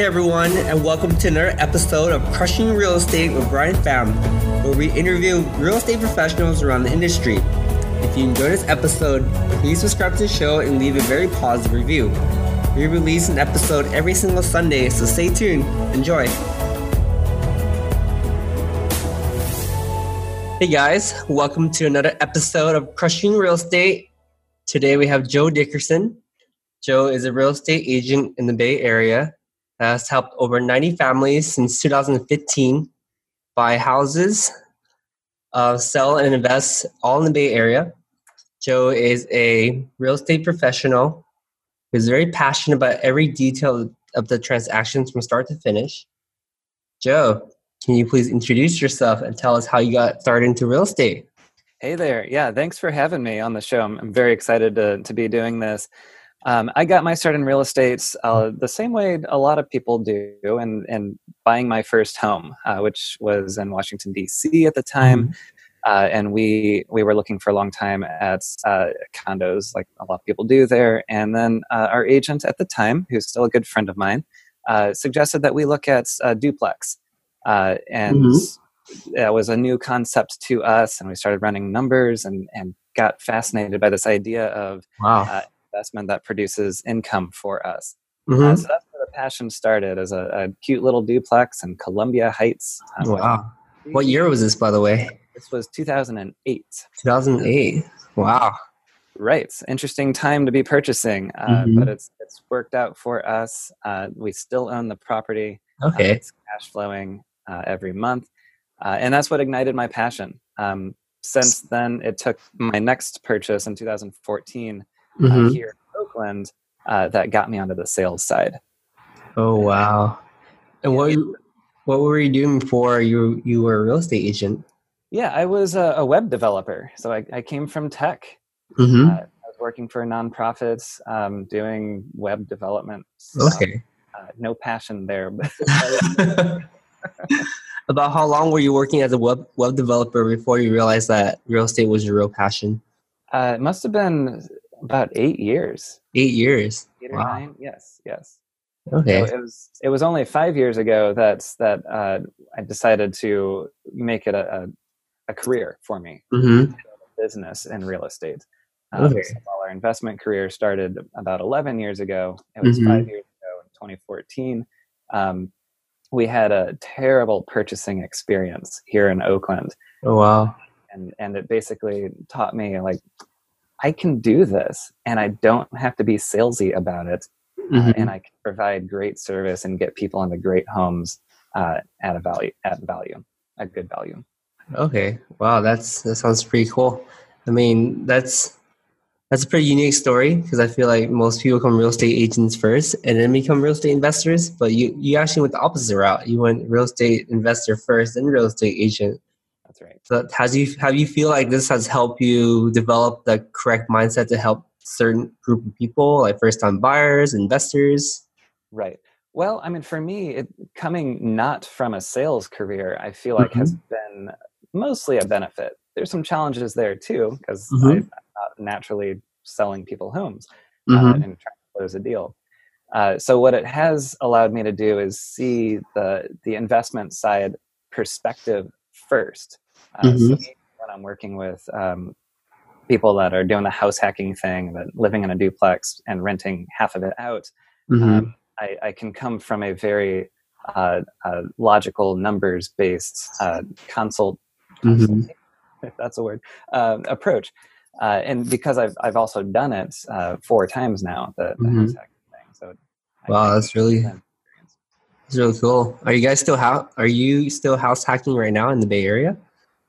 Hey everyone, and welcome to another episode of Crushing Real Estate with Brian Pham, where we interview real estate professionals around the industry. If you enjoyed this episode, please subscribe to the show and leave a very positive review. We release an episode every single Sunday, so stay tuned. Enjoy. Hey guys, welcome to another episode of Crushing Real Estate. Today we have Joe Dickerson. Joe is a real estate agent in the Bay Area has helped over 90 families since 2015 buy houses, uh, sell, and invest all in the Bay Area. Joe is a real estate professional who's very passionate about every detail of the transactions from start to finish. Joe, can you please introduce yourself and tell us how you got started into real estate? Hey there. Yeah, thanks for having me on the show. I'm, I'm very excited to, to be doing this. Um, I got my start in real estate uh, the same way a lot of people do, and and buying my first home, uh, which was in Washington D.C. at the time, mm-hmm. uh, and we we were looking for a long time at uh, condos, like a lot of people do there. And then uh, our agent at the time, who's still a good friend of mine, uh, suggested that we look at duplex, and. Mm-hmm. That was a new concept to us, and we started running numbers and, and got fascinated by this idea of wow investment that produces income for us. Uh, mm-hmm. Uh, so that's where the passion started as a, a cute little duplex in Columbia Heights. Um, wow. What year was this, by the way? This was 2008. 2008. Wow. Right. Interesting time to be purchasing, uh, mm-hmm. but it's it's worked out for us. Uh, we still own the property. Uh, okay. it's cash flowing uh, every month. and that's what ignited my passion. Um, since then, it took my next purchase in 2014 uh, mm-hmm. uh, here in Oakland uh, that got me onto the sales side. Oh wow! And what what were you doing before you you were a real estate agent? Yeah, I was a, a web developer, so I, I came from tech. Mm-hmm. Uh, I was working for nonprofits, um, doing web development. So, okay. Uh, no passion there, but. About how long were you working as a web web developer before you realized that real estate was your real passion? Uh, it must have been about eight years. Eight years. Eight or wow. nine. Yes. Yes. Okay. So it was it was only five years ago that that uh, I decided to make it a, a, a career for me. Mm-hmm. Business in real estate. Um, okay. So our investment career started about 11 years ago, it was mm-hmm. five years ago in 2014. Um, we had a terrible purchasing experience here in Oakland. Oh wow! And and it basically taught me like I can do this and I don't have to be salesy about it. Mm-hmm. Uh, and I can provide great service and get people into great homes uh, at a value, at a value, at good value. Okay. Wow. That's, that sounds pretty cool. I mean, that's, that's a pretty unique story because I feel like most people come real estate agents first and then become real estate investors. But you, you actually went the opposite route. You went real estate investor first, then real estate agent. That's right. So has you have you feel like this has helped you develop the correct mindset to help certain group of people, like first time buyers, investors? Right. Well, I mean, for me, it, coming not from a sales career, I feel like mm-hmm. has been mostly a benefit. There's some challenges there too, because mm-hmm. I'm not naturally selling people homes uh, mm-hmm. uh, and trying to close a deal. Uh, so what it has allowed me to do is see the the investment side perspective first. Uh, mm-hmm. So when I'm working with um, people that are doing the house hacking thing, that living in a duplex and renting half of it out, mm-hmm. um, I, I, can come from a very uh, uh, logical, numbers based uh, consult, mm-hmm. if that's a word, uh, approach. Uh, and because I've I've also done it four times now, the, the house hacking thing. So wow, that's really it's really cool. Are you guys still house? Are you still house hacking right now in the Bay Area?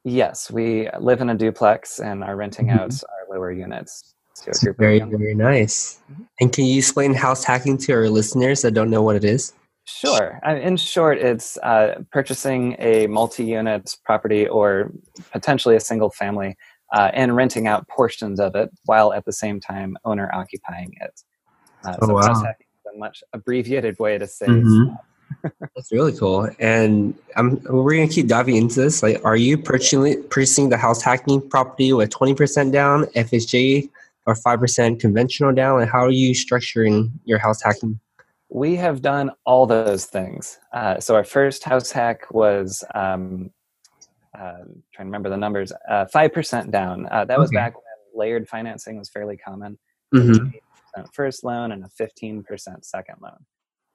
Yes, we live in a duplex and are renting mm-hmm. out our lower units. To very very nice. Mm-hmm. And can you explain house hacking to our listeners that don't know what it is? Sure. In short, it's uh, purchasing a multi-unit property or potentially a single family uh, and renting out portions of it while at the same time owner occupying it. Uh, oh, so wow. house hacking is a much abbreviated way to say mm-hmm. That's really cool. And I'm, we're going to keep diving into this. Like, are you purchasing, purchasing the house hacking property with 20% down, FHA, or 5% conventional down? And how are you structuring your house hacking We have done all those things. Uh, so our first house hack was um, uh, trying to remember the numbers. Uh, five percent down. Uh, that was Okay. back when layered financing was fairly common. Mm-hmm. 8% first loan and a fifteen percent second loan.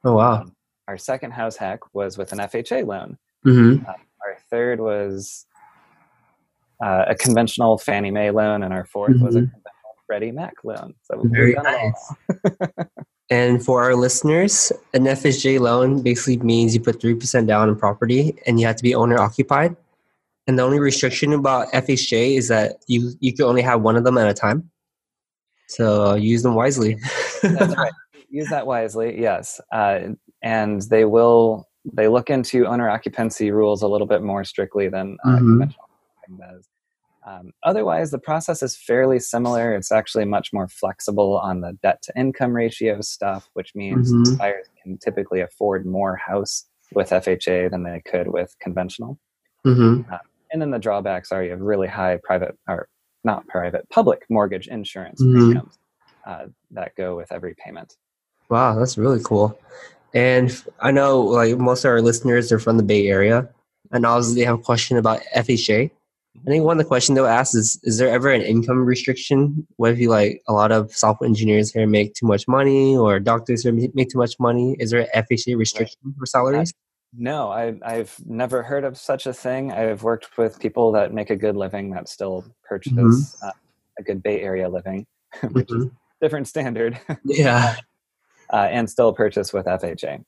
Oh wow. Um, our second house hack was with an FHA loan. Mm-hmm. Our third was uh, a conventional Fannie Mae loan, and our 4th was a Mhm. conventional Freddie Mac loan. So Very done it all. nice. And for our listeners, an FHA loan basically means you put 3% down on property and you have to be owner occupied. And the only restriction about FHA is that you, you can only have one of them at a time. So use them wisely. That's right. Use that wisely, yes. Uh, and they will they look into owner occupancy rules a little bit more strictly than uh, Mhm. conventional housing does. Um, otherwise, the process is fairly similar. It's actually much more flexible on the debt to income ratio stuff, which means Mhm. buyers can typically afford more house with FHA than they could with conventional. hmm And then the drawbacks are you have really high private or not private, public mortgage insurance Mhm. premiums uh, that go with every payment. Wow, that's really cool. And I know like most of our listeners are from the Bay Area, and obviously they have a question about FHA. I think one of the questions they'll ask is: Is there ever an income restriction? What if you like a lot of software engineers here make too much money, or doctors here make too much money? Is there an FHA restriction for salaries? No, I, I've never heard of such a thing. I've worked with people that make a good living that still purchase Mm-hmm. uh, a good Bay Area living, which is Mhm. different standard, Yeah. Uh, and still purchase with FHA.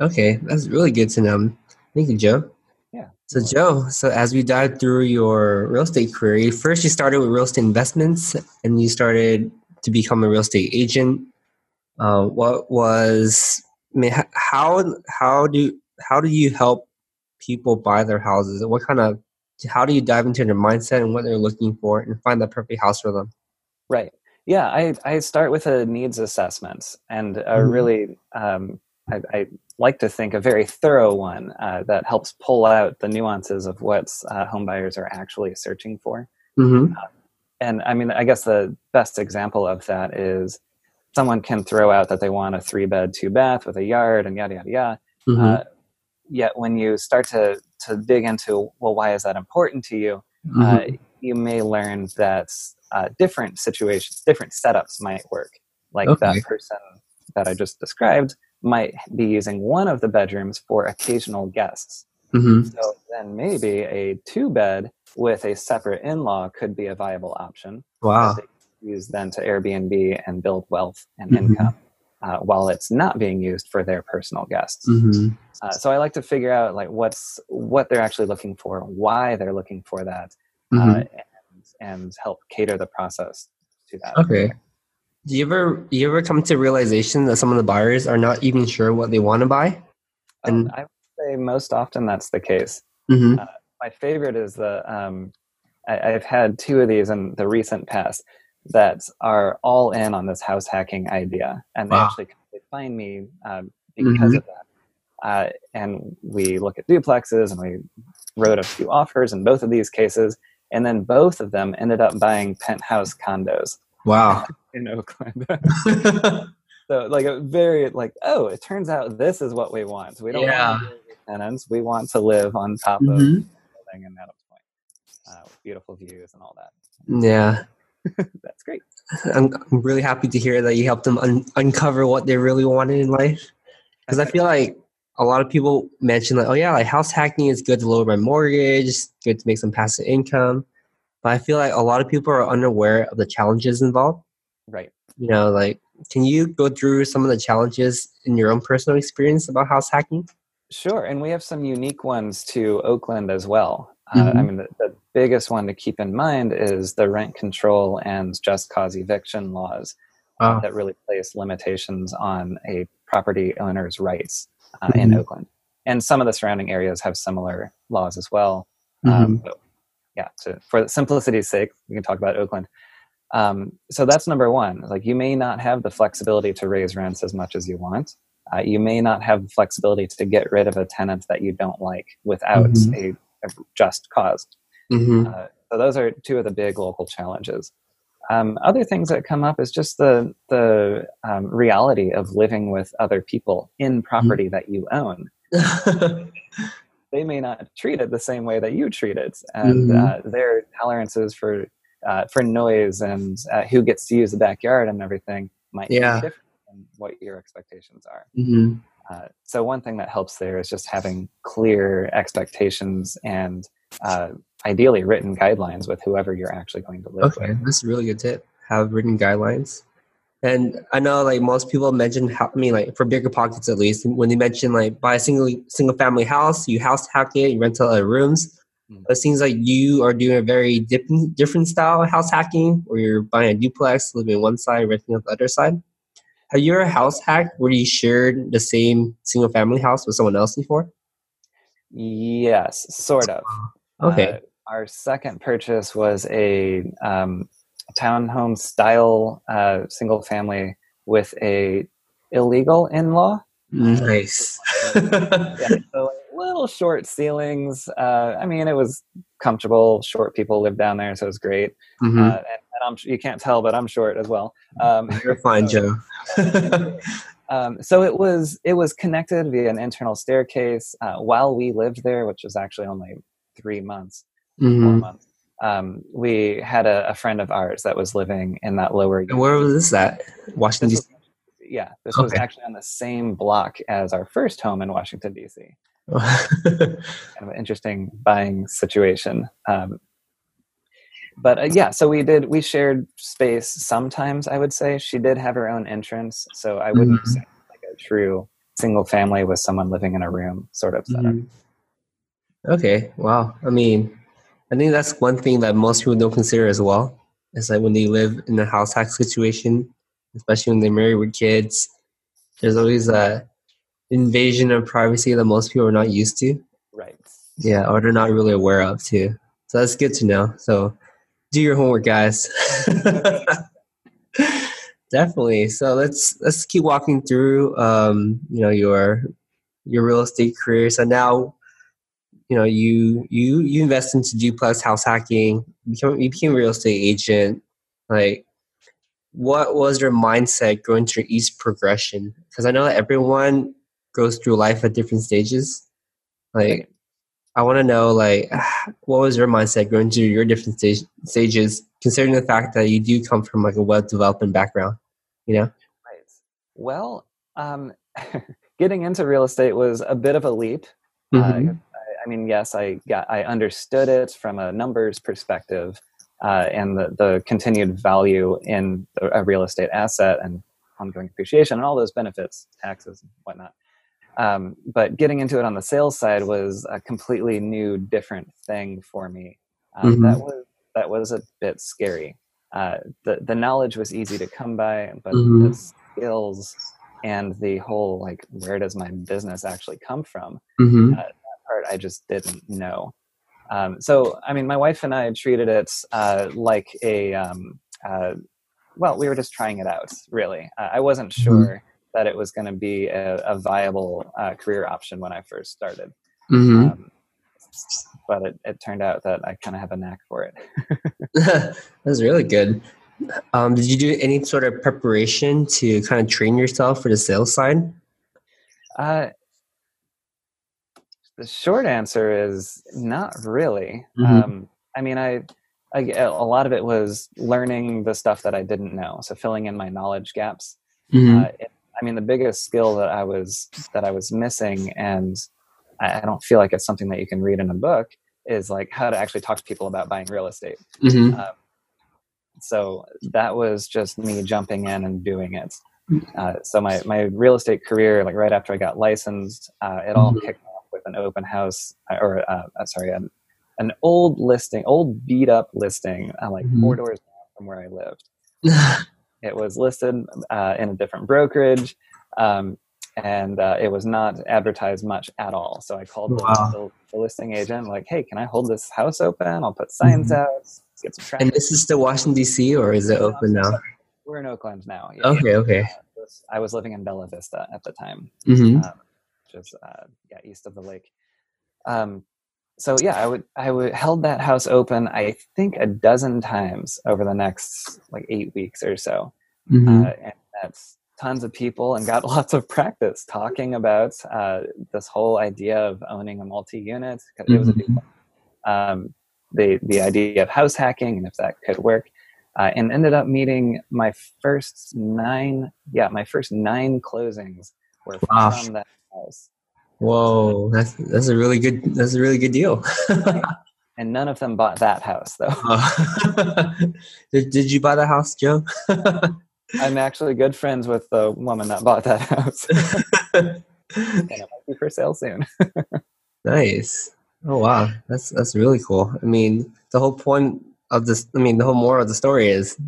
Okay, that's really good to know. Thank you, Joe. Yeah. So, Joe, so as we dive through your real estate career, first you started with real estate investments and you started to become a real estate agent. Uh, what was, I mean, how, how do, how do you help people buy their houses? What kind of, how do you dive into their mindset and what they're looking for and find the perfect house for them? Right. Yeah, I, I start with a needs assessment and a Mhm. really, um, I, I like to think a very thorough one uh, that helps pull out the nuances of what uh, home buyers are actually searching for. Mm-hmm. and I mean, I guess the best example of that is someone can throw out that they want a three bed, two bath with a yard and yada yada yada. Mm-hmm. Uh, yet when you start to to dig into well, why is that important to you? Mm-hmm. Uh, you may learn that uh, different situations, different setups might work. Like Okay. that person that I just described might be using one of the bedrooms for occasional guests. mm-hmm. So then maybe a two bed with a separate in law could be a viable option Wow. that they use then to Airbnb and build wealth and Mhm. income uh, while it's not being used for their personal guests. Mm-hmm. Uh, so I like to figure out like what's what they're actually looking for, why they're looking for that, uh, Mm-hmm. And, and help cater the process to that. Okay. Do you ever you ever come to realization that some of the buyers are not even sure what they want to buy? Um, I would say most often that's the case. Mm-hmm. my favorite is the um, I, I've had two of these in the recent past that are all in on this house hacking idea, and they actually they find me um, because Mhm. of that. Uh, and we look at duplexes, and we wrote a few offers in both of these cases, and then both of them ended up buying penthouse condos Wow. in Oakland. so like a very like oh, it turns out this is what we want. We don't Yeah. want to tenants. We want to live on top of Mhm. building in Adams Point. Uh, with beautiful views and all that. Yeah. That's great. I'm, I'm really happy to hear that you helped them un- uncover what they really wanted in life. Because I feel like a lot of people mention like, oh yeah, like house hacking is good to lower my mortgage, good to make some passive income. But I feel like a lot of people are unaware of the challenges involved. Right. You know, like can you go through some of the challenges in your own personal experience about house hacking? Sure. And we have some unique ones to Oakland as well. Uh, I Mhm. mean, the, the biggest one to keep in mind is the rent control and just cause eviction laws Wow. that really place limitations on a property owner's rights uh, in Mhm. Oakland. And some of the surrounding areas have similar laws as well. Mm-hmm. Um, but yeah, to, for simplicity's sake, we can talk about Oakland. Um, so that's number one. Like you may not have the flexibility to raise rents as much as you want. Uh, you may not have the flexibility to get rid of a tenant that you don't like without Mhm. a, a just cause. hmm Uh, so those are two of the big local challenges. Um, other things that come up is just the the um, reality of living with other people in property mm-hmm. that you own. they may not treat it the same way that you treat it, and mm-hmm. uh, their tolerances for uh, for noise and uh, who gets to use the backyard and everything might yeah. be different than what your expectations are. Mm-hmm. Uh, so one thing that helps there is just having clear expectations and uh, ideally written guidelines with whoever you're actually going to live okay, with. that's a really good tip. Have written guidelines. And I know like most people mention how I mean like for BiggerPockets at least, when they mention like buy a single single family house, you house hack it, you rent out other rooms. Mm. It seems like you are doing a very different different style of house hacking where you're buying a duplex, living one side, renting out the other side. Have you ever house hacked where you shared the same single family house with someone else before? Yes, sort of. Okay. Uh, our second purchase was a um, townhome style uh, single family with a illegal in-law. Nice. yeah, so little short ceilings. Uh, I mean, it was comfortable. Short people live down there, so it was great. Mm-hmm. Uh, and, and, I'm you can't tell, but I'm short as well. Um, You're fine, so, Joe. um, so it was it was connected via an internal staircase uh, while we lived there, which was actually only three months, mm-hmm. four months. Um, we had a, a, friend of ours that was living in that lower. Unit. Where was this at? Washington D.C. Yeah, this okay. was actually on the same block as our first home in Washington D.C. kind of an interesting buying situation. Um, but uh, yeah, so we did. We shared space sometimes. I would say she did have her own entrance, so I wouldn't mm-hmm. say like a true single family with someone living in a room sort of setup. Mm-hmm. Okay, wow. I mean, I think that's one thing that most people don't consider as well. Is that when they live in a house hack situation, especially when they're married with kids, there's always a invasion of privacy that most people are not used to. Right. Yeah, or they're not really aware of too. So that's good to know. So do your homework, guys. Definitely. So let's let's keep walking through um, you know your your real estate career. So now you know you you you invest into duplex house hacking, become you became a real estate agent. Like what was your mindset going through each progression? Because I know that everyone goes through life at different stages. Like, I want to know, like, what was your mindset going through your different stage, stages, considering the fact that you do come from like a web development background, you know? Right. Well, um, getting into real estate was a bit of a leap. Mm-hmm. Uh, I, mean, yes, I got, I understood it from a numbers perspective, uh, and the, the continued value in a real estate asset and ongoing appreciation and all those benefits, taxes and whatnot. Um, but getting into it on the sales side was a completely new, different thing for me. Um, mm-hmm. That was that was a bit scary. Uh, the the knowledge was easy to come by, but mm-hmm. the skills and the whole like where does my business actually come from? Mm-hmm. Uh, part I just didn't know. Um, so I mean, my wife and I treated it uh, like a um, uh, well, we were just trying it out. Really, uh, I wasn't mm-hmm. sure that it was going to be a, a viable uh, career option when I first started. Mm-hmm. Um, but it, it, turned out that I kind of have a knack for it. that was really good. Um, did you do any sort of preparation to kind of train yourself for the sales side? The short answer is not really. Mm-hmm. Um, I mean, I, I, a lot of it was learning the stuff that I didn't know, so filling in my knowledge gaps. Mm-hmm. Uh, it, I mean, the biggest skill that I was that I was missing, and I, don't feel like it's something that you can read in a book, is like how to actually talk to people about buying real estate. Mm-hmm. Um, so that was just me jumping in and doing it. Uh, so my my real estate career, like right after I got licensed, uh, it all mm-hmm. kicked off with an open house, uh, or uh, uh, sorry, an, an old listing, old beat up listing, uh, like mm-hmm. four doors from where I lived. It was listed uh, in a different brokerage, um, and uh, it was not advertised much at all. So I called wow. the, the, listing agent, like, "Hey, can I hold this house open? I'll put signs mm-hmm. out, get some traffic." And this is still Washington D.C. or is it open now? We're in Oakland now. Yeah, okay, yeah. okay. I was living in Bella Vista at the time, mm-hmm. um, is uh, yeah east of the lake. Um, so yeah, I would I would held that house open. I think a dozen times over the next like eight weeks or so, mm-hmm. uh, and that's tons of people and got lots of practice talking about uh, this whole idea of owning a multi-unit. It was mm-hmm. a um, the the idea of house hacking and if that could work, uh, and ended up meeting my first nine. Yeah, my first nine closings were wow. from that house. Whoa, that's that's a really good that's a really good deal. and none of them bought that house though. Uh, did, did you buy the house, Joe? I'm actually good friends with the woman that bought that house. and it might be for sale soon. nice. Oh wow, that's that's really cool. I mean, the whole point of this, I mean, the whole moral of the story is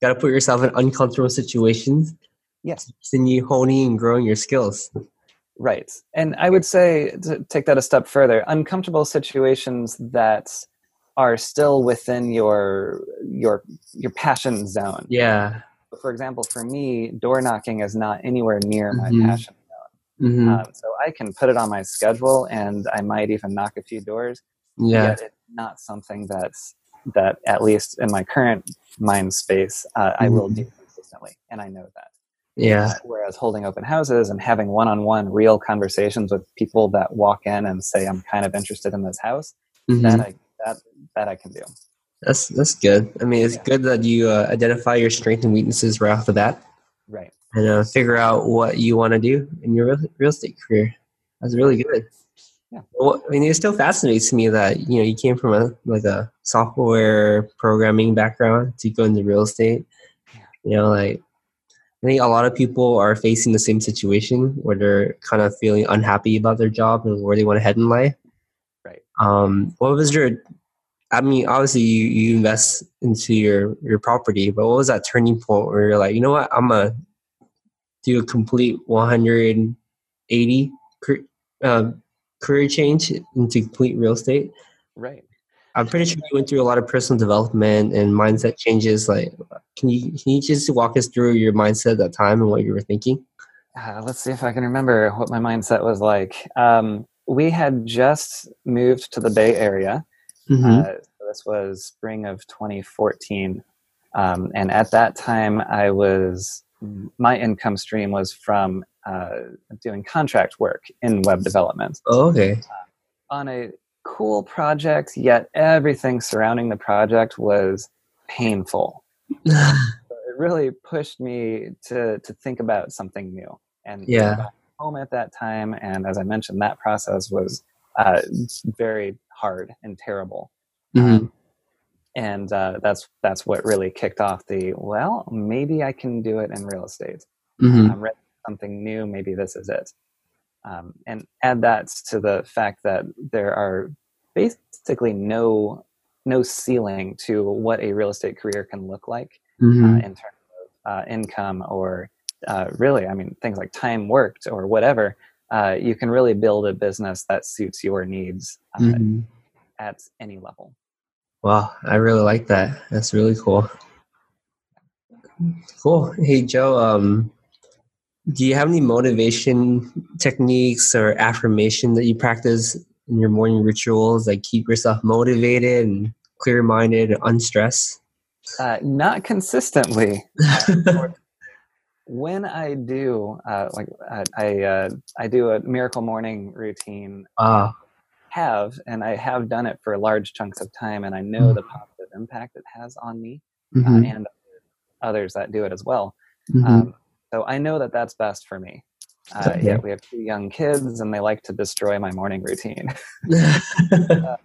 got to put yourself in uncomfortable situations. Yes. Continue honing and growing your skills. Right. And I would say to take that a step further, uncomfortable situations that are still within your your your passion zone. Yeah. For example, for me, door knocking is not anywhere near my mm-hmm. passion zone. Mm-hmm. Um, so I can put it on my schedule, and I might even knock a few doors. Yeah. It's not something that's that at least in my current mind space uh, mm-hmm. I will do consistently, and I know that. Yeah. Whereas holding open houses and having one-on-one real conversations with people that walk in and say, "I'm kind of interested in this house," mm-hmm. that I that that I can do. That's that's good. I mean, it's yeah. good that you uh, identify your strengths and weaknesses right off the bat. Right. And uh, figure out what you want to do in your real estate career. That's really good. Yeah. Well, I mean, it still fascinates me that you know you came from a like a software programming background to go into real estate. Yeah. You know, like I think a lot of people are facing the same situation where they're kind of feeling unhappy about their job and where they want to head in life. Right. Um, what was your? I mean, obviously you, you invest into your your property, but what was that turning point where you're like, you know what, I'm gonna do a complete 180 uh, career change into complete real estate? Right. I'm pretty sure you went through a lot of personal development and mindset changes. Like, can you can you just walk us through your mindset at that time and what you were thinking? Uh, let's see if I can remember what my mindset was like. Um, we had just moved to the Bay Area. Mm-hmm. Uh, so this was spring of 2014, um, and at that time, I was my income stream was from uh, doing contract work in web development. Oh, okay. On a cool projects, yet everything surrounding the project was painful. it really pushed me to to think about something new. And yeah, home at that time, and as I mentioned, that process was uh, very hard and terrible. Mm-hmm. Um, and uh, that's that's what really kicked off the well, maybe I can do it in real estate. Mm-hmm. I'm ready for something new. Maybe this is it um, and add that to the fact that there are basically no no ceiling to what a real estate career can look like uh, mm-hmm. uh, in terms of uh, income or uh, really, I mean, things like time worked or whatever. Uh, you can really build a business that suits your needs uh, mm-hmm. at any level. Wow, I really like that. That's really cool. Cool. Hey, Joe. Um, do you have any motivation techniques or affirmation that you practice in your morning rituals that keep yourself motivated and clear minded and unstressed? Uh, not consistently. when I do, uh, like I, I, uh, I, do a miracle morning routine. Ah. Have and I have done it for large chunks of time, and I know mm-hmm. the positive impact it has on me uh, mm-hmm. and others that do it as well. Mm-hmm. Um, so I know that that's best for me. Uh, yeah, we have two young kids, and they like to destroy my morning routine. uh,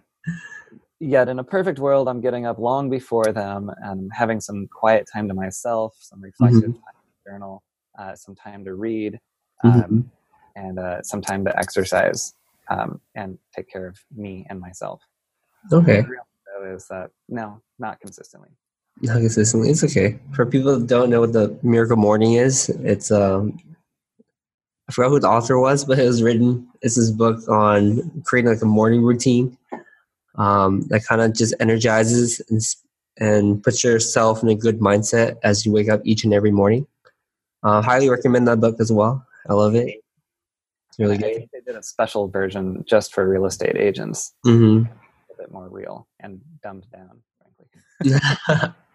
yet, in a perfect world, I'm getting up long before them and having some quiet time to myself, some reflective mm-hmm. time to journal, uh, some time to read, um, mm-hmm. and uh, some time to exercise um, and take care of me and myself. Okay. Is that no, not consistently. Not consistently. It's okay. For people that don't know what the Miracle Morning is, it's um, I forgot who the author was, but it was written. It's this book on creating like a morning routine um, that kind of just energizes and, and puts yourself in a good mindset as you wake up each and every morning. Uh, highly recommend that book as well. I love it. It's really good. they did a special version just for real estate agents, hmm a bit more real and dumbed down, frankly.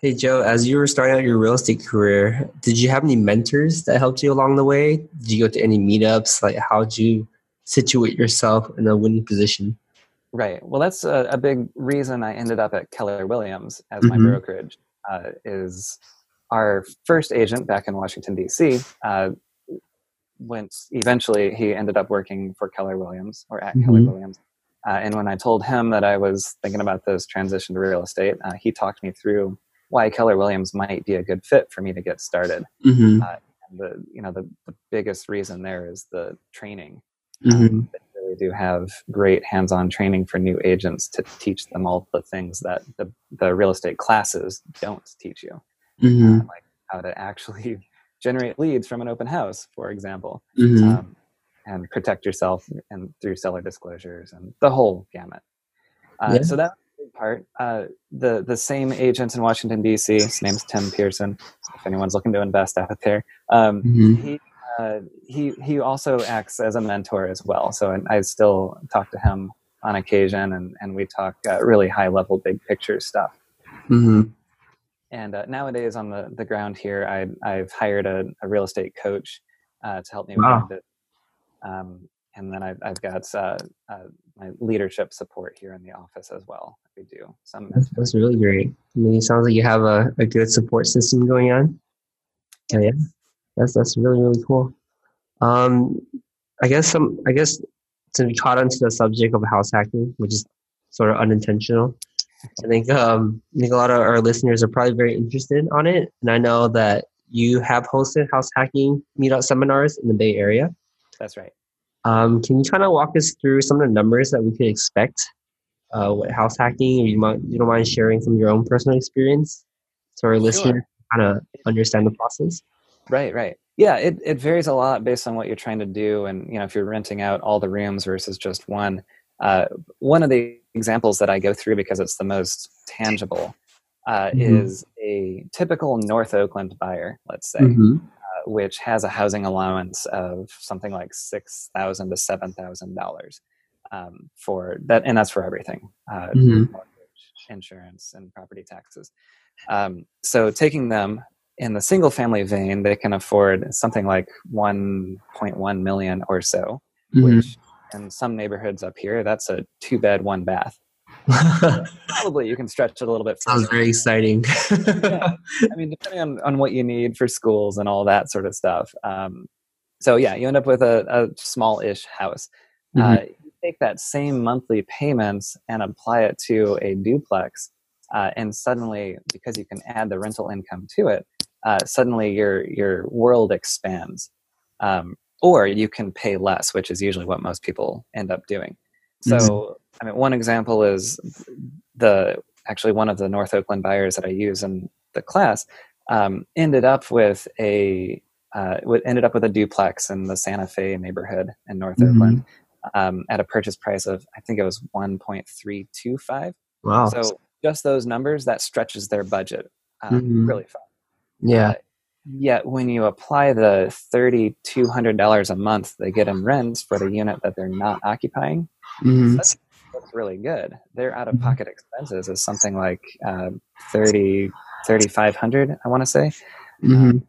hey Joe, as you were starting out your real estate career, did you have any mentors that helped you along the way? Did you go to any meetups? Like, how did you situate yourself in a winning position? Right. Well, that's a, a big reason I ended up at Keller Williams as my Mhm. brokerage. Uh, is our first agent back in Washington D.C. Uh, went eventually. He ended up working for Keller Williams or at Keller Mhm. Williams. Uh, and when I told him that I was thinking about this transition to real estate, uh, he talked me through why Keller Williams might be a good fit for me to get started. hmm And the you know the, the biggest reason there is the training. Hmm they really do have great hands-on training for new agents to teach them all the things that the, the real estate classes don't teach you. Hmm uh, like how to actually generate leads from an open house for example. Hmm um, and protect yourself and through seller disclosures and the whole gamut uh, Yeah. so big part uh, the the same agent in washington dc his name's tim pearson if anyone's looking to invest out there um, hmm he uh, he he also acts as a mentor as well. So I, I still talk to him on occasion, and and we talk uh, really high level, big picture stuff. hmm And uh, nowadays on the the ground here, I I've hired a, a real estate coach uh, to help me Wow. with it. Um, and then I've, I've got uh, uh, my leadership support here in the office as well. We do some That's, that's really great. I mean, it sounds like you have a, a good support system going on. So, yeah, that's that's really really cool. Um, I guess some I guess to be caught onto the subject of house hacking, which is sort of unintentional. I think um, I think a lot of our listeners are probably very interested on it, and I know that you have hosted house hacking meetup seminars in the Bay Area. That's right. Um, can you kind of walk us through some of the numbers that we could expect uh, with house hacking? You might you don't mind sharing from your own personal experience so our listeners kind of understand the process? Right, right. Yeah, it, it varies a lot based on what you're trying to do. And, you know, if you're renting out all the rooms versus just one. Uh, one of the examples that I go through because it's the most tangible uh, Mhm. is a typical North Oakland buyer, let's say, Mm-hmm. Which has a housing allowance of something like six thousand to seven thousand dollars um, for that, and that's for everything: uh, Mhm. mortgage, insurance, and property taxes. Um, so, taking them in the single family vein, they can afford something like 1.1 million or so, Mm-hmm. which in some neighborhoods up here, that's a two bed, one bath. Probably you can stretch it a little bit Sounds further. very exciting. Yeah. I mean, depending on, on what you need for schools and all that sort of stuff. Um, so yeah, you end up with a, a small-ish house. Uh, you take that same monthly payments and apply it to a duplex, uh, and suddenly, because you can add the rental income to it, uh, suddenly your your world expands. Um, or you can pay less, which is usually what most people end up doing. So, I mean, one example is the actually one of the North Oakland buyers that I use in the class um, ended up with a uh, ended up with a duplex in the Santa Fe neighborhood in North Mhm. Oakland um, at a purchase price of I think it was one point three two five. wow. So just those numbers that stretches their budget um, Mhm. really far. yeah. Uh, yet when you apply the thirty two hundred dollars a month they get in rents for the unit that they're not occupying, Mhm. that's, really good. Their out of pocket expenses is something like uh, 30 3500 I want to say, Mhm.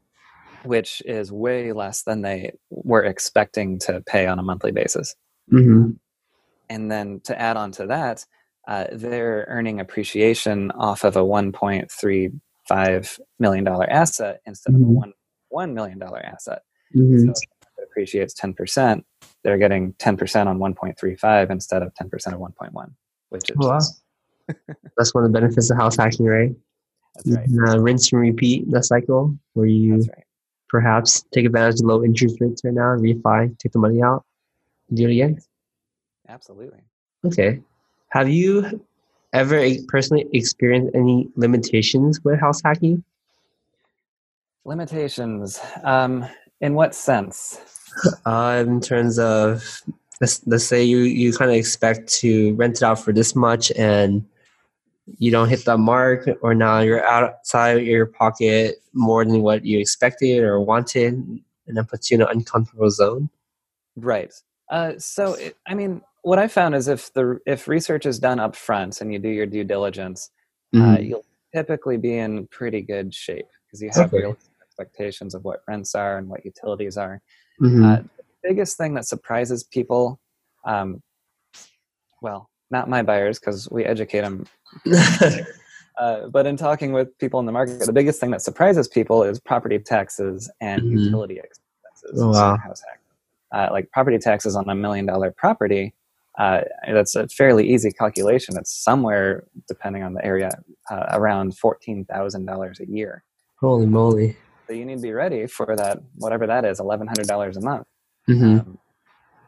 which is way less than they were expecting to pay on a monthly basis. Mhm. And then to add on to that, uh, they're earning appreciation off of a $1.35 million asset instead of a Mhm. one $1 million asset. Mhm. So it appreciates 10%, they're getting 10% on 1.35 instead of 10% of 1.1, which is wow. That's one of the benefits of house hacking, right? that's right. uh, rinse and repeat the cycle where you right. perhaps take advantage of low interest rates right now, refi, take the money out, do it again. Absolutely. Okay. Have you ever personally experienced any limitations with house hacking? Limitations. Um, in what sense? Uh, in terms of, let's, let's say you, you kind of expect to rent it out for this much and you don't hit that mark, or now you're outside your pocket more than what you expected or wanted, and that puts you in an uncomfortable zone. Right. Uh, so, it, I mean, what I found is if the if research is done up front and you do your due diligence, uh, mm-hmm. uh, you'll typically be in pretty good shape because you have okay. real expectations of what rents are and what utilities are. Mm-hmm. Uh, the biggest thing that surprises people, um, well, not my buyers because we educate them. uh, but in talking with people in the market, the biggest thing that surprises people is property taxes and mm-hmm. utility expenses. Oh, wow. Uh, like property taxes on a million dollar property, uh, that's a fairly easy calculation. It's somewhere, depending on the area, uh, around fourteen thousand dollars a year. Holy moly! So you need to be ready for that, whatever that is, eleven hundred dollars a month, mm-hmm. um,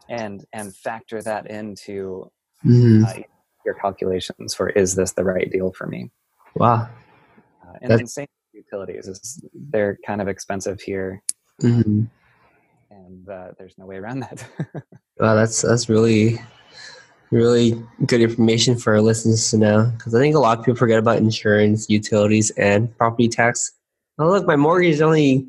and and factor that into mm-hmm. uh, your calculations for is this the right deal for me? Wow. Uh, and then same utilities is they're kind of expensive here, mm-hmm. and uh, there's no way around that. wow, that's that's really really good information for our listeners to know because I think a lot of people forget about insurance, utilities, and property tax. Oh, look, my mortgage is only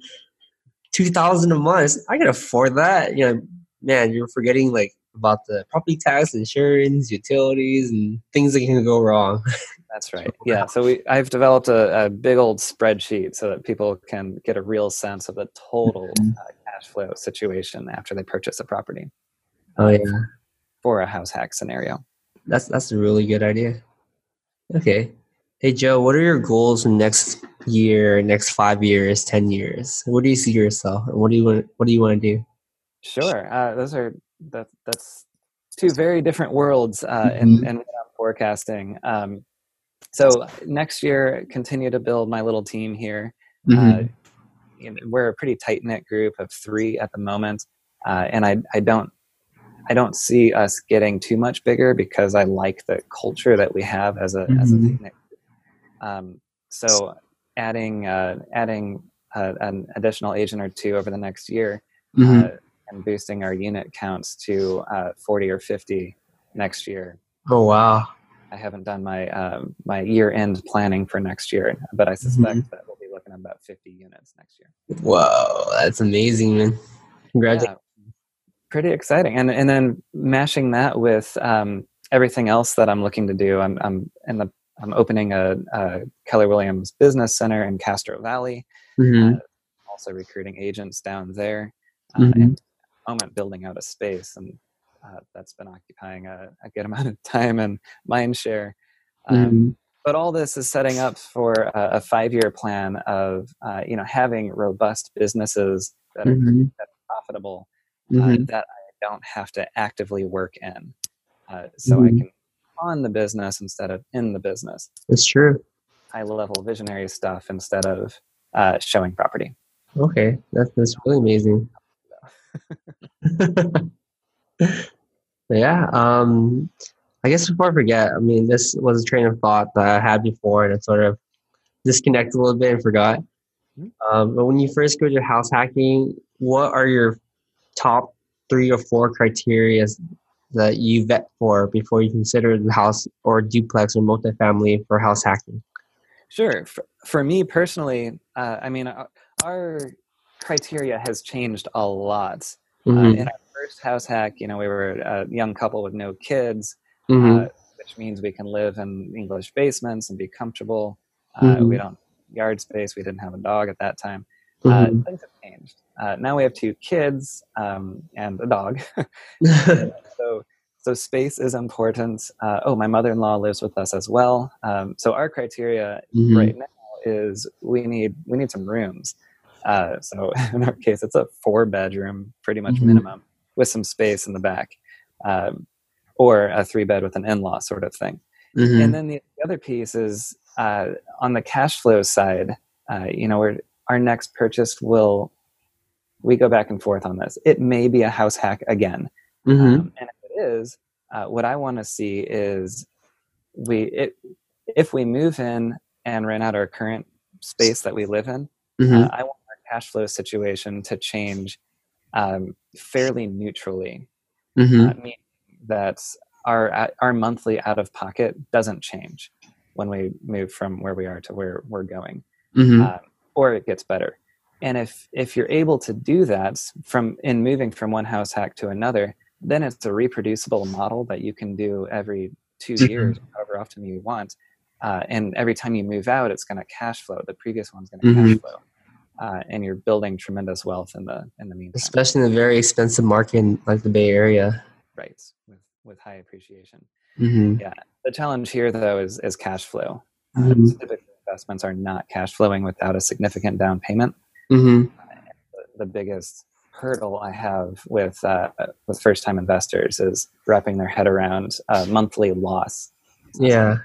two thousand a month. I can afford that. You know, man, you're forgetting like about the property tax, insurance, utilities, and things that can go wrong. That's right. Yeah. So we, I've developed a, a, big old spreadsheet so that people can get a real sense of the total mm-hmm. uh, cash flow situation after they purchase a property. Oh yeah for a house hack scenario. That's that's a really good idea. Okay. Hey Joe, what are your goals in next year, next five years, ten years? What do you see yourself? What do you want? What do you want to do? Sure, uh, those are that, that's two very different worlds uh, mm-hmm. in, in what I'm forecasting. Um, so next year, continue to build my little team here. Mm-hmm. Uh, you know, we're a pretty tight knit group of three at the moment, uh, and I I don't I don't see us getting too much bigger because I like the culture that we have as a mm-hmm. as a mm-hmm. technic. Um, so adding uh, adding uh, an additional agent or two over the next year mm-hmm. uh, and boosting our unit counts to uh, 40 or 50 next year. Oh wow! I haven't done my um, my year end planning for next year, but I suspect mm-hmm. that we'll be looking at about 50 units next year. Whoa, that's amazing, man! Congratulations. Yeah pretty exciting. And and then mashing that with um, everything else that I'm looking to do. I'm I'm in the I'm opening a, a Keller Williams Business Center in Castro Valley. Mm-hmm. Uh, also recruiting agents down there, uh, mm-hmm. and moment building out a space, and uh, that's been occupying a, a, good amount of time and mind share. Um, mm-hmm. But all this is setting up for a, a five-year plan of uh, you know having robust businesses that are, mm-hmm. that are profitable uh, mm-hmm. that I don't have to actively work in. Uh, so mm-hmm. I can on the business instead of in the business. It's true. High level visionary stuff instead of uh, showing property. Okay, that's that's really amazing. yeah. Um, I guess before I forget, I mean, this was a train of thought that I had before, and it sort of disconnected a little bit and forgot. Mm-hmm. Um, but when you first go to house hacking, what are your top three or four criteria that you vet for before you consider the house or duplex or multifamily for house hacking? Sure. For, for me personally, uh, I mean, our, our, criteria has changed a lot. Uh, mm-hmm. Uh, in our first house hack, you know, we were a young couple with no kids, mm-hmm. uh, which means we can live in English basements and be comfortable. Uh, mm-hmm. We don't yard space. We didn't have a dog at that time. Uh, mm-hmm. things have changed. Uh, now we have two kids um, and a dog. so, so space is important. Uh, oh, my mother-in-law lives with us as well. Um, so our criteria mm-hmm. right now is we need we need some rooms. Uh, so in our case, it's a four-bedroom, pretty much mm-hmm. minimum, with some space in the back, um, or a three-bed with an in-law sort of thing. Mm-hmm. And then the, the, other piece is uh, on the cash flow side. Uh, you know, we're our next purchase will we go back and forth on this it may be a house hack again mm-hmm. um, and if it is uh, what i want to see is we it, if we move in and rent out our current space that we live in mm-hmm. uh, i want our cash flow situation to change um, fairly neutrally mm-hmm. uh, meaning that our our monthly out of pocket doesn't change when we move from where we are to where we're going mm-hmm. uh, or it gets better. and if if you're able to do that from in moving from one house hack to another then it's a reproducible model that you can do every 2 mm-hmm. years however often you want uh, and every time you move out it's going to cash flow the previous one's going to mm-hmm. cash flow uh, and you're building tremendous wealth in the in the meantime especially in a very expensive market in, like the bay area right with with high appreciation mm-hmm. yeah the challenge here though is is cash flow mm-hmm. Investments are not cash flowing without a significant down payment mm-hmm. the, the, biggest hurdle I have with uh, with first time investors is wrapping their head around a monthly loss. Yeah,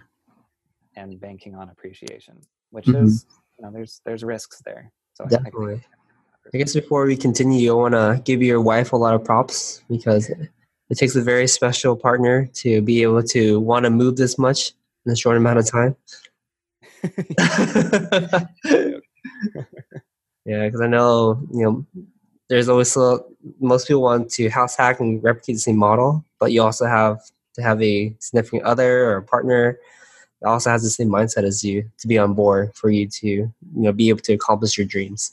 and banking on appreciation, which mm-hmm. is you know there's there's risks there. So definitely. I, I guess before we continue, I want to give your wife a lot of props because it takes a very special partner to be able to want to move this much in a short amount of time. Yeah, because I know you know there's always a, most people want to house hack and replicate the same model, but you also have to have a significant other or a partner that also has the same mindset as you to be on board for you to you know be able to accomplish your dreams.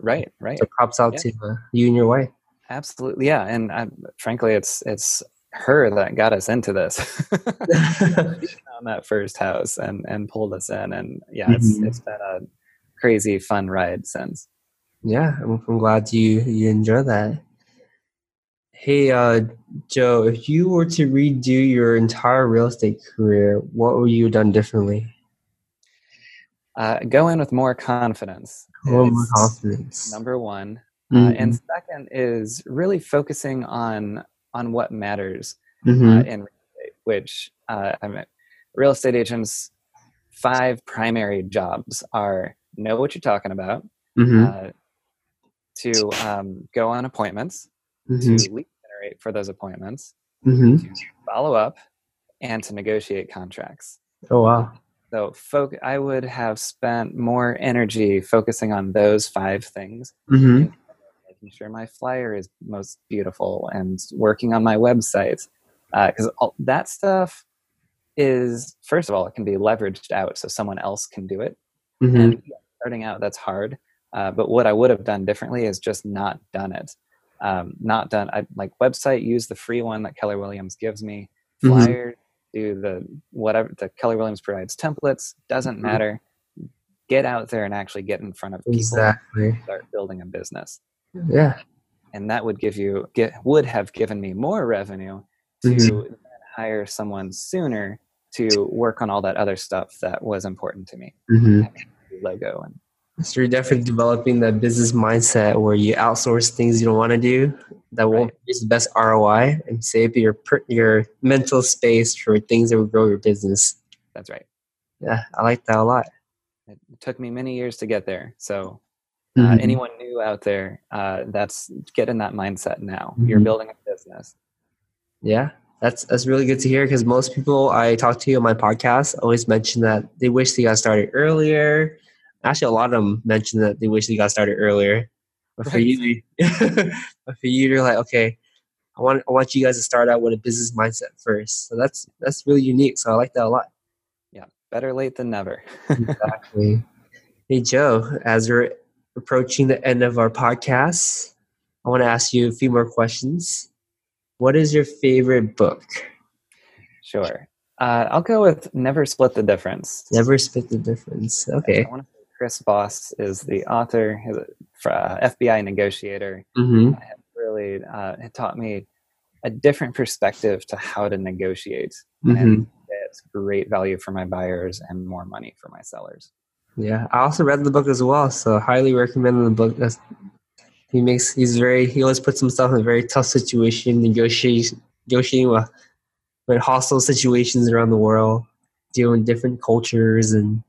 Right, right. So props out yeah. to uh, you and your wife. Absolutely, yeah. And I, frankly, it's it's her that got us into this on that first house and and pulled us in. And yeah, it's mm-hmm. it's been a crazy fun ride since. Yeah, I'm, I'm glad you you enjoy that. Hey, uh, Joe, if you were to redo your entire real estate career, what would you have done differently? Uh, go in with more confidence. More, confidence. Number one, mm-hmm. uh, and second is really focusing on on what matters mm-hmm. uh, in real estate. Which uh, I mean, real estate agents' five primary jobs are know what you're talking about, mm-hmm. uh, to um, go on appointments, mm-hmm. to lead generate for those appointments, mm-hmm. to follow up, and to negotiate contracts. Oh wow! So, folk, I would have spent more energy focusing on those five things, mm-hmm. Making sure my flyer is most beautiful, and working on my website, because uh, that stuff is first of all it can be leveraged out so someone else can do it mm-hmm. and starting out, that's hard. Uh, but what I would have done differently is just not done it. Um, not done. I like website. Use the free one that Keller Williams gives me. Flyer. Mm-hmm. Do the whatever the Keller Williams provides templates. Doesn't mm-hmm. matter. Get out there and actually get in front of people. Exactly. Start building a business. Yeah. And that would give you get would have given me more revenue to mm-hmm. hire someone sooner to work on all that other stuff that was important to me. Mm-hmm logo and so you're definitely developing that business mindset where you outsource things you don't want to do that won't right. produce the best ROI and save your your mental space for things that will grow your business. That's right. Yeah, I like that a lot. It took me many years to get there. So uh, mm-hmm. anyone new out there, uh, that's get in that mindset now. Mm-hmm. You're building a business. Yeah, that's that's really good to hear because most people I talk to on my podcast always mention that they wish they got started earlier Actually, a lot of them mentioned that they wish they got started earlier. But for right. you, but for you, you're like, okay, I want I want you guys to start out with a business mindset first. So that's that's really unique. So I like that a lot. Yeah, better late than never. exactly. Hey Joe, as we're approaching the end of our podcast, I want to ask you a few more questions. What is your favorite book? Sure. Uh, I'll go with Never Split the Difference. Never Split the Difference. Okay. I want to Chris Voss is the author, he's a uh, FBI negotiator. Mm-hmm. really uh, taught me a different perspective to how to negotiate mm-hmm. and get great value for my buyers and more money for my sellers. Yeah, I also read the book as well, so highly recommend the book. That's, he makes he's very he always puts himself in a very tough situation, negotiating negotiating with, with hostile situations around the world, dealing with different cultures and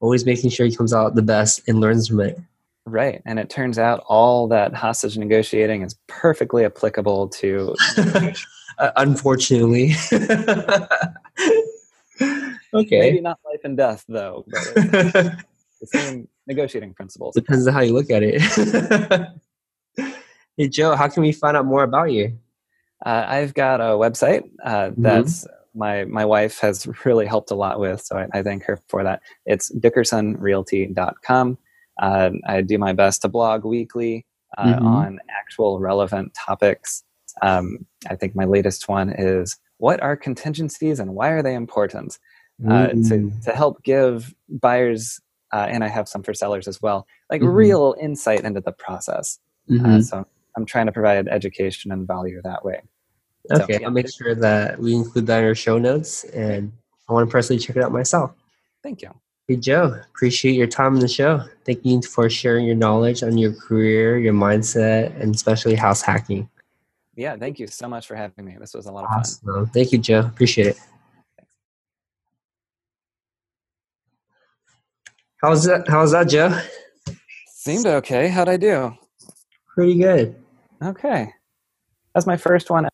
always making sure he comes out the best and learns from it. Right. And it turns out all that hostage negotiating is perfectly applicable to. uh, unfortunately. okay. Maybe not life and death, though, the same negotiating principles. Depends on how you look at it. hey, Joe, how can we find out more about you? Uh, I've got a website uh, mm-hmm. that's my my wife has really helped a lot with. So I, I thank her for that. It's dickersonrealty.com. Uh, I do my best to blog weekly uh, mm-hmm. on actual relevant topics. Um, I think my latest one is what are contingencies and why are they important? Uh, to, mm. to help give buyers, uh, and I have some for sellers as well, like mm-hmm. real insight into the process. Uh, mm-hmm. so I'm trying to provide education and value that way. Okay, so, yeah. I'll make sure that we include that in our show notes, and I want to personally check it out myself. Thank you. Hey, Joe, appreciate your time on the show. Thank you for sharing your knowledge on your career, your mindset, and especially house hacking. Yeah, thank you so much for having me. This was a lot of awesome. fun. Thank you, Joe. Appreciate it. How's that? How's that, Joe? Seemed okay. How'd I do? Pretty good. Okay. That's my first one